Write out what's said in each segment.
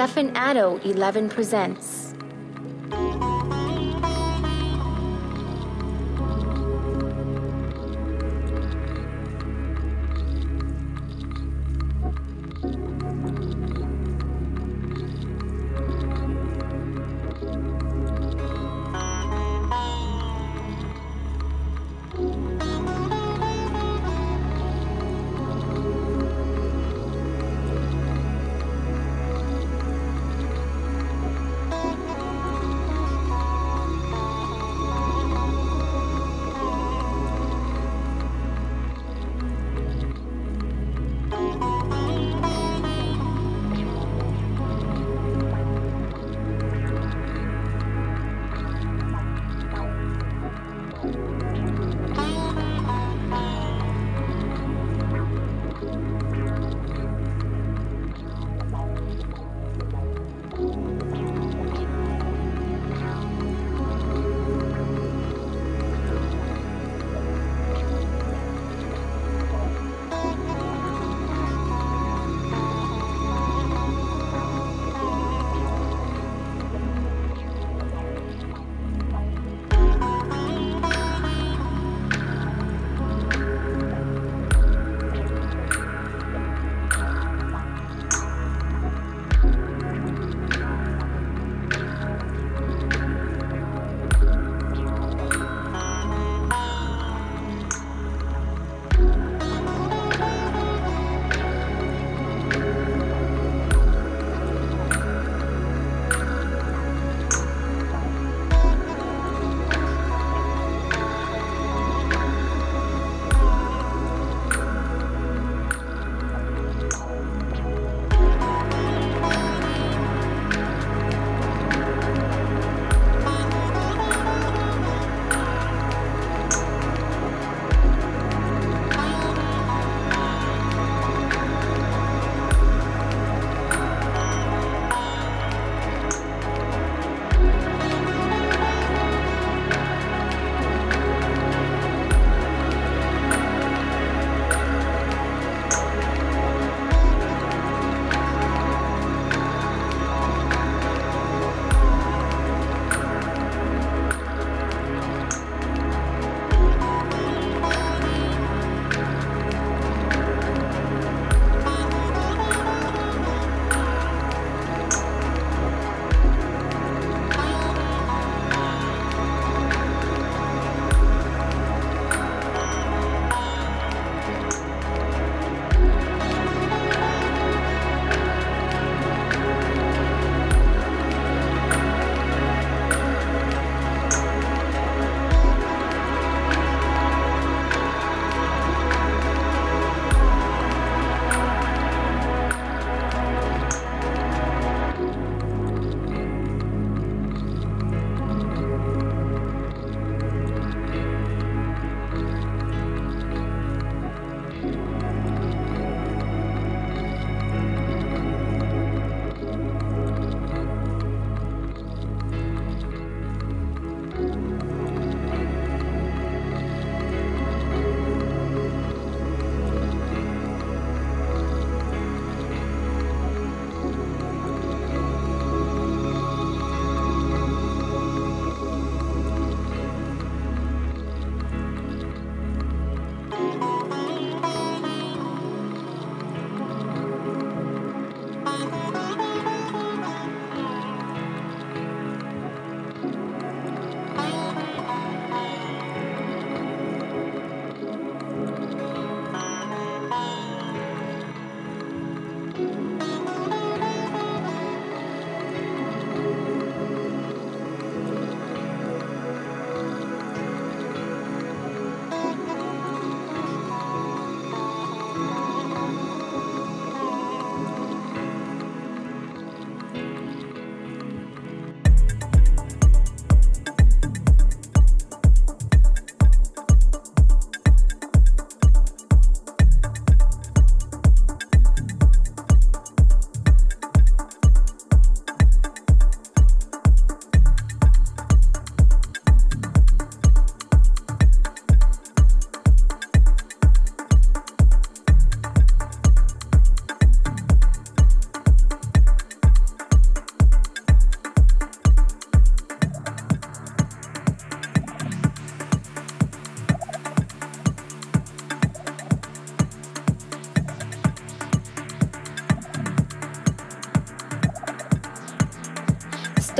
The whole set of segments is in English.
Stefan Addo 11 presents.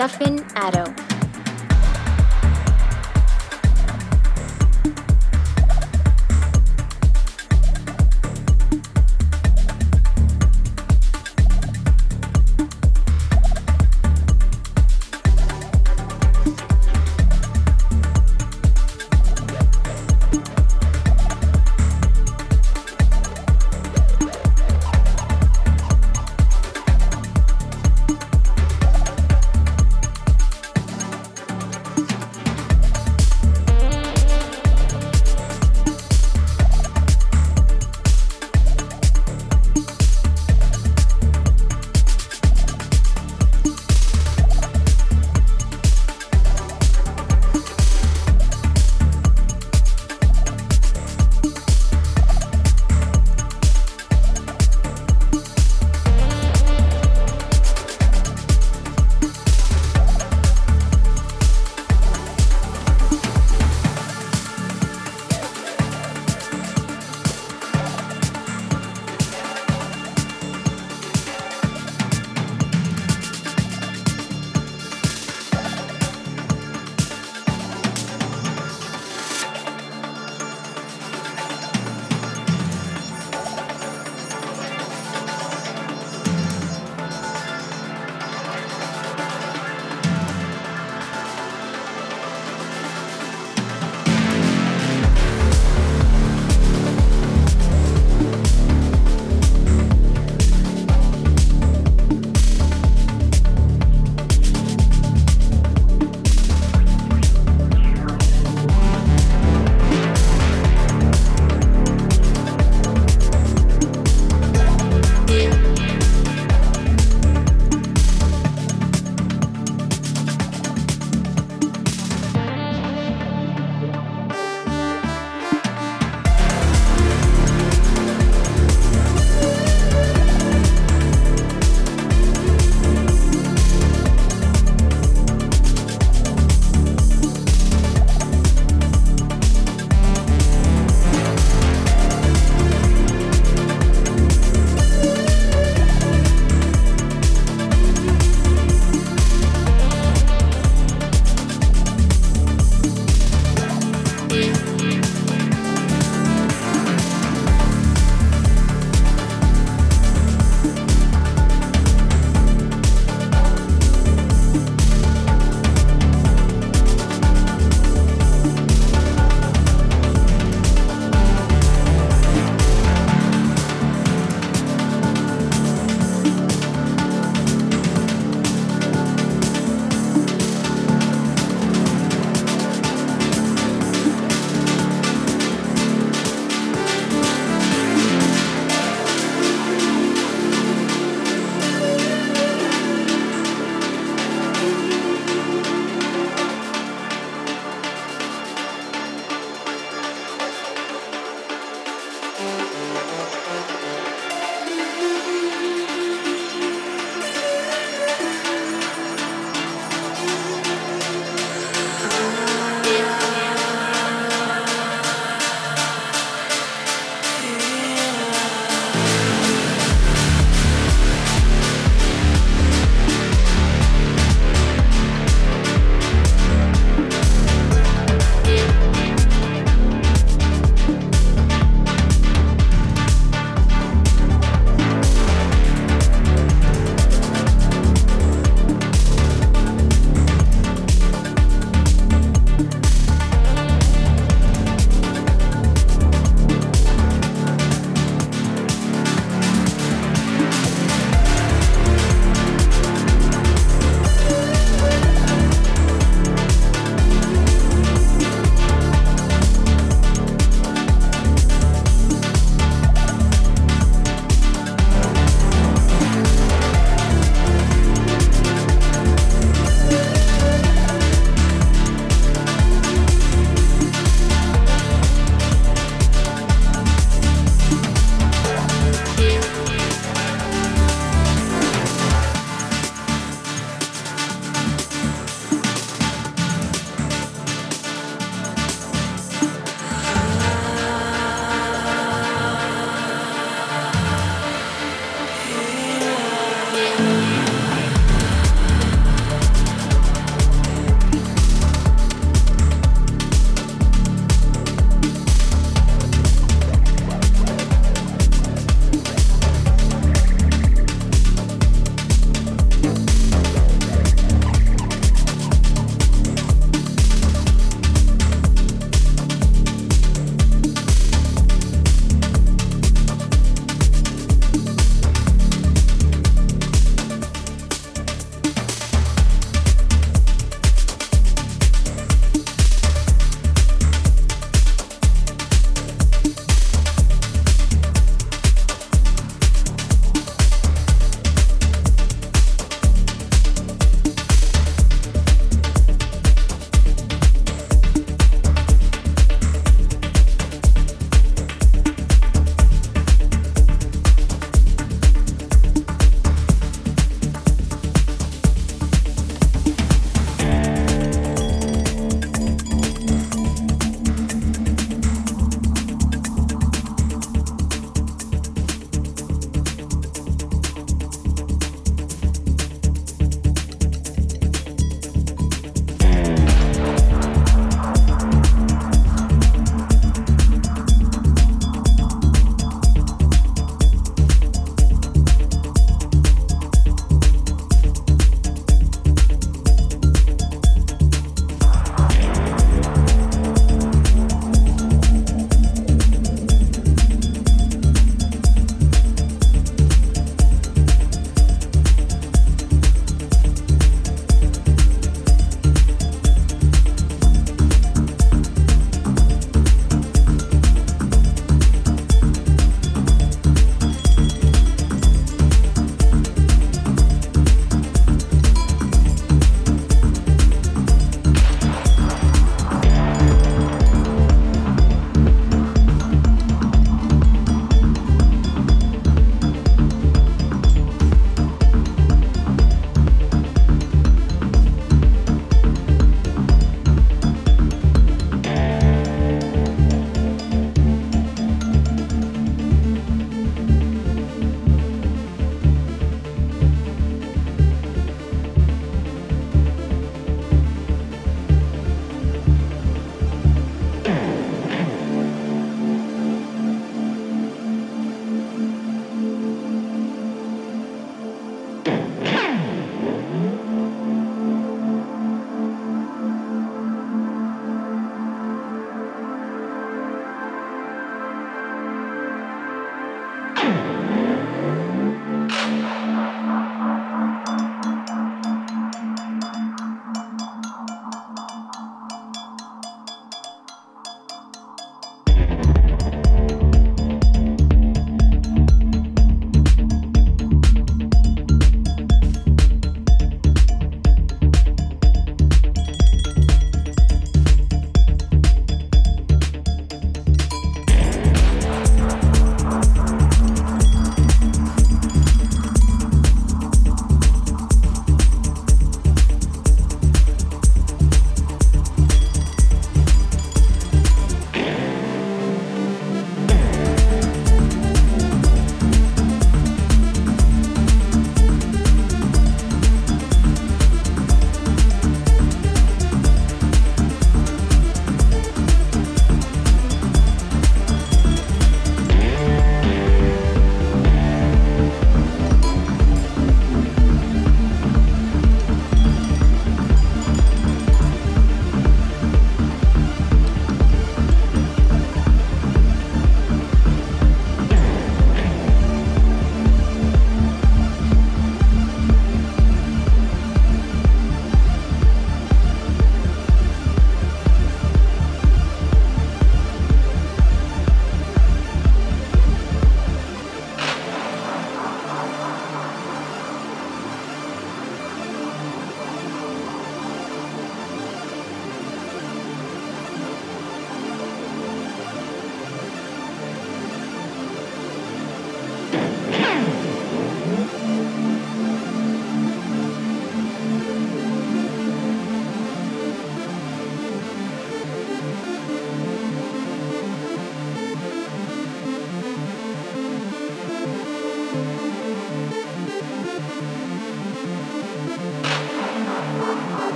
Stefan Addo.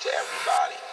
to everybody.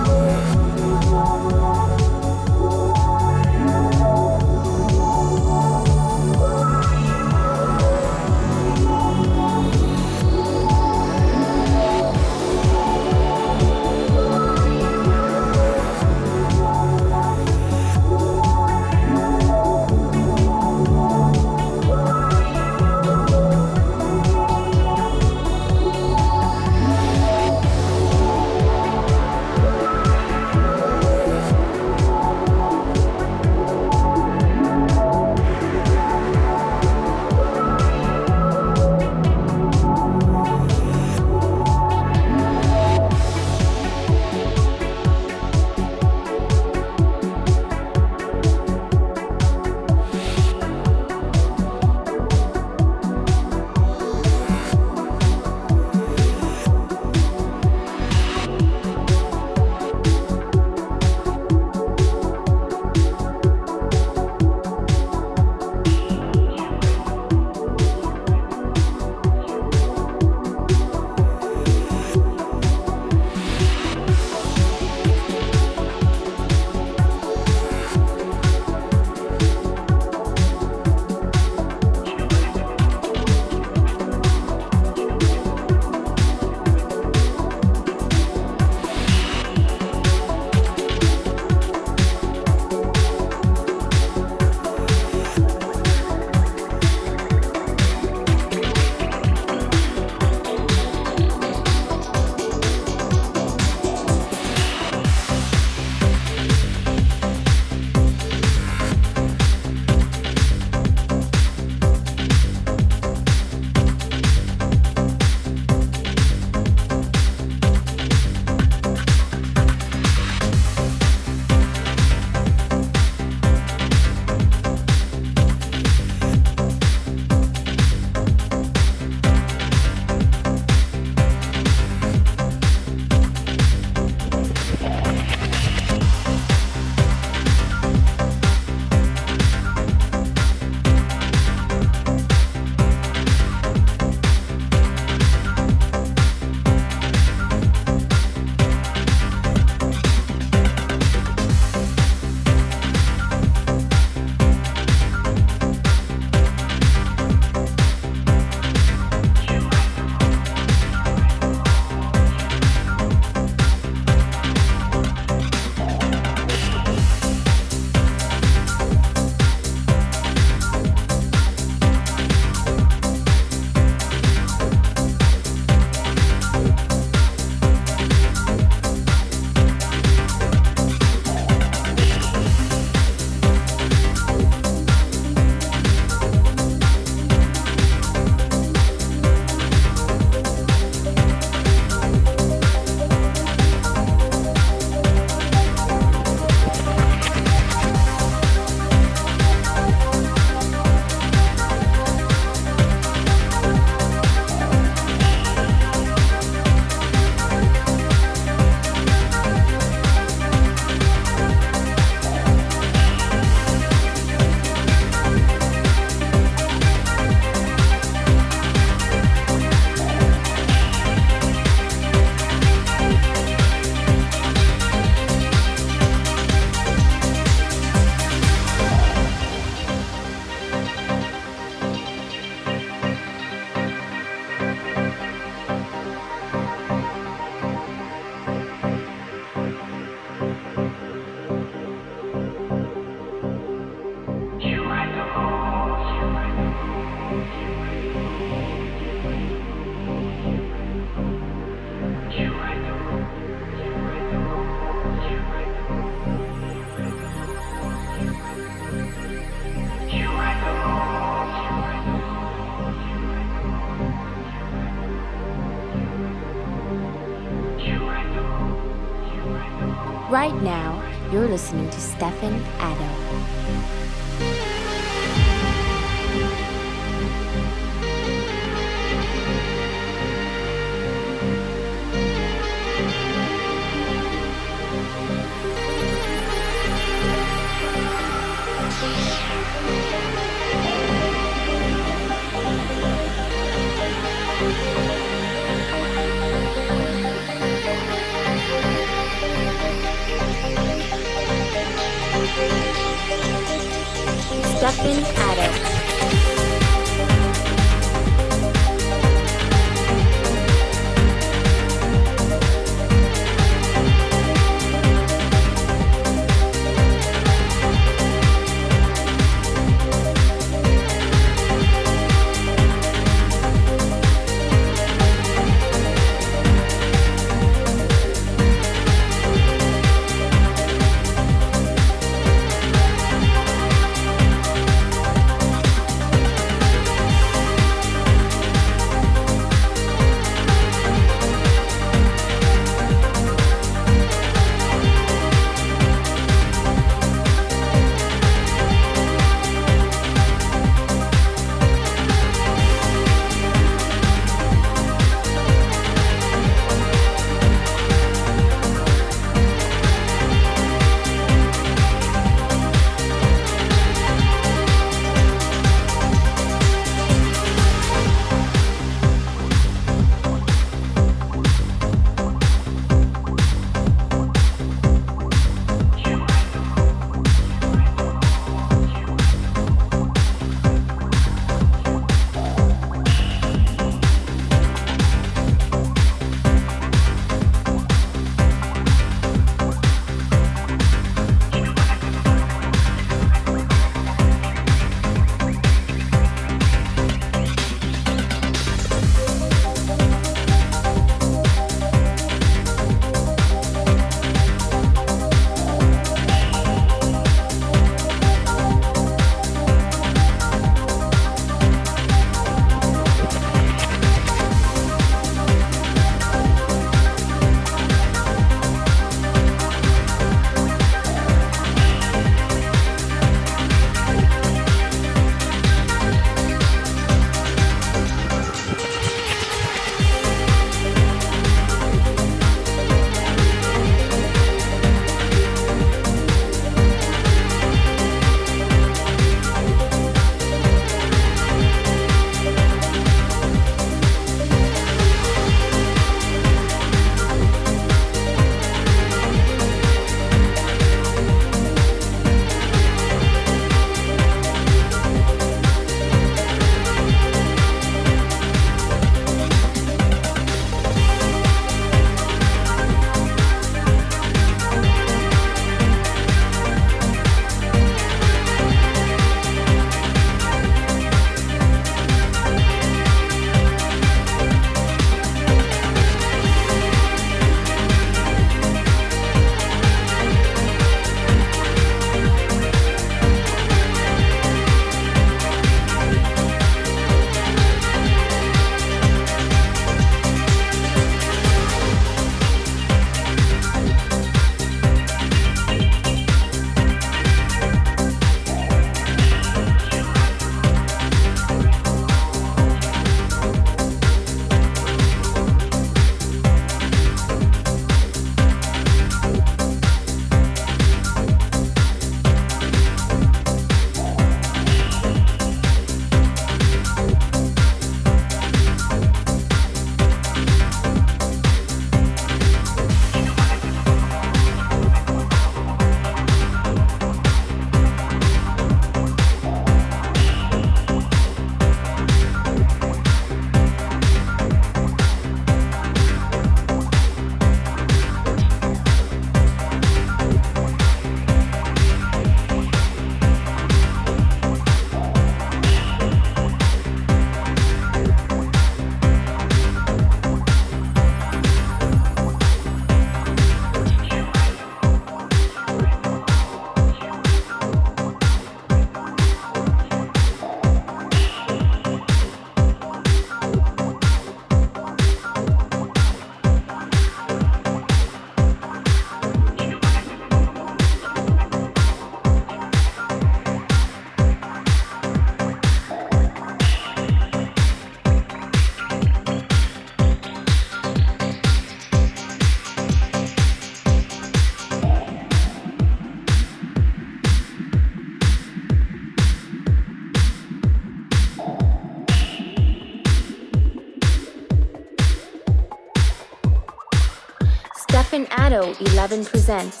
Addo 11 presents